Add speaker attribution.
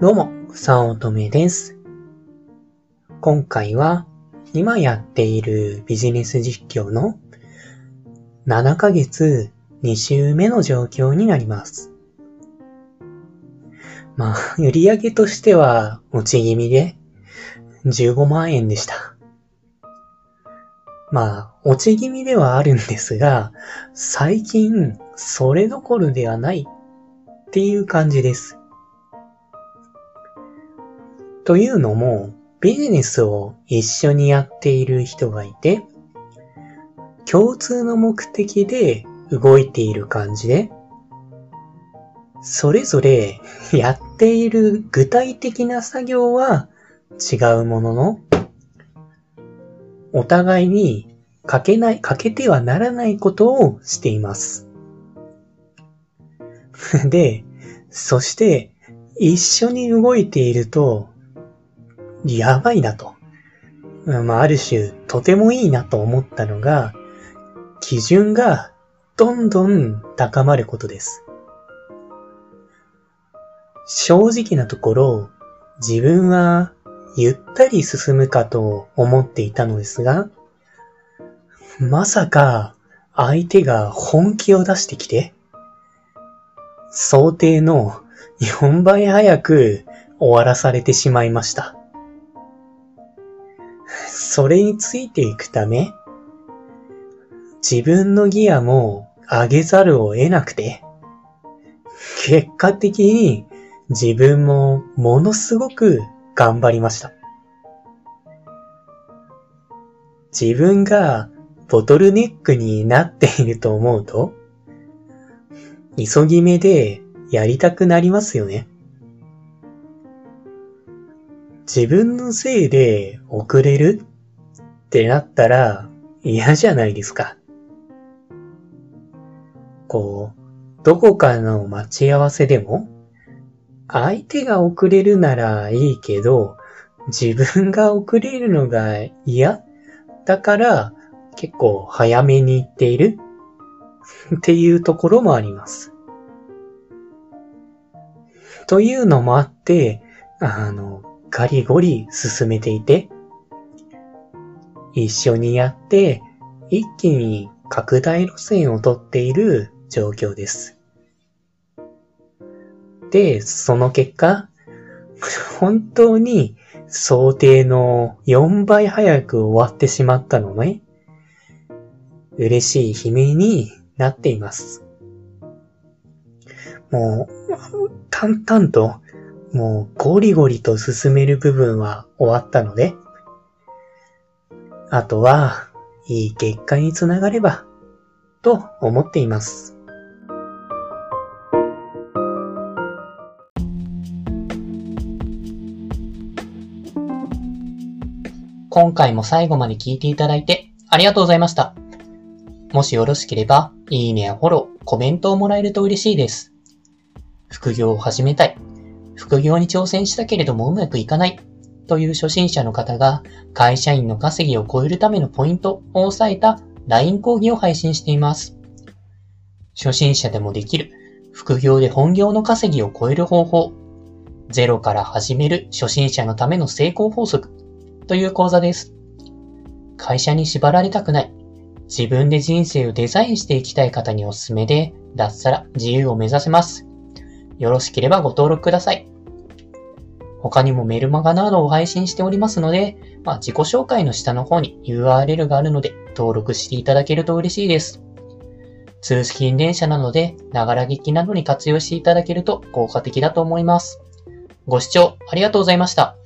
Speaker 1: どうも、さおとめです。今回は、今やっているビジネス実況の7ヶ月2週目の状況になります。まあ、売り上げとしては落ち気味で15万円でした。まあ、落ち気味ではあるんですが、最近それどころではないっていう感じです。というのも、ビジネスを一緒にやっている人がいて、共通の目的で動いている感じで、それぞれ やっている具体的な作業は違うものの、お互いにかけない、かけてはならないことをしています。で、そして一緒に動いていると、やばいなと。まあ、ある種、とてもいいなと思ったのが、基準がどんどん高まることです。正直なところ、自分はゆったり進むかと思っていたのですが、まさか相手が本気を出してきて、想定の4倍早く終わらされてしまいました。それについていくため、自分のギアも上げざるを得なくて、結果的に自分もものすごく頑張りました。自分がボトルネックになっていると思うと、急ぎ目でやりたくなりますよね。自分のせいで遅れるってなったら嫌じゃないですか。こう、どこかの待ち合わせでも、相手が遅れるならいいけど、自分が遅れるのが嫌だから結構早めに行っているっていうところもあります。というのもあって、あの、ガリゴリ進めていて、一緒にやって、一気に拡大路線をとっている状況です。で、その結果、本当に想定の4倍早く終わってしまったのね。嬉しい悲鳴になっています。もう、淡々と、もうゴリゴリと進める部分は終わったので、あとは、いい結果につながれば、と思っています。今回も最後まで聞いていただいてありがとうございました。もしよろしければ、いいねやフォロー、コメントをもらえると嬉しいです。副業を始めたい。副業に挑戦したけれどもうまくいかない。という初心者の方が会社員の稼ぎを超えるためのポイントを押さえた LINE 講義を配信しています。初心者でもできる副業で本業の稼ぎを超える方法。ゼロから始める初心者のための成功法則という講座です。会社に縛られたくない。自分で人生をデザインしていきたい方におすすめで、脱サラ自由を目指せます。よろしければご登録ください。他にもメルマガなどを配信しておりますので、まあ、自己紹介の下の方に URL があるので登録していただけると嬉しいです。通勤電車なので、ながら聞きなどに活用していただけると効果的だと思います。ご視聴ありがとうございました。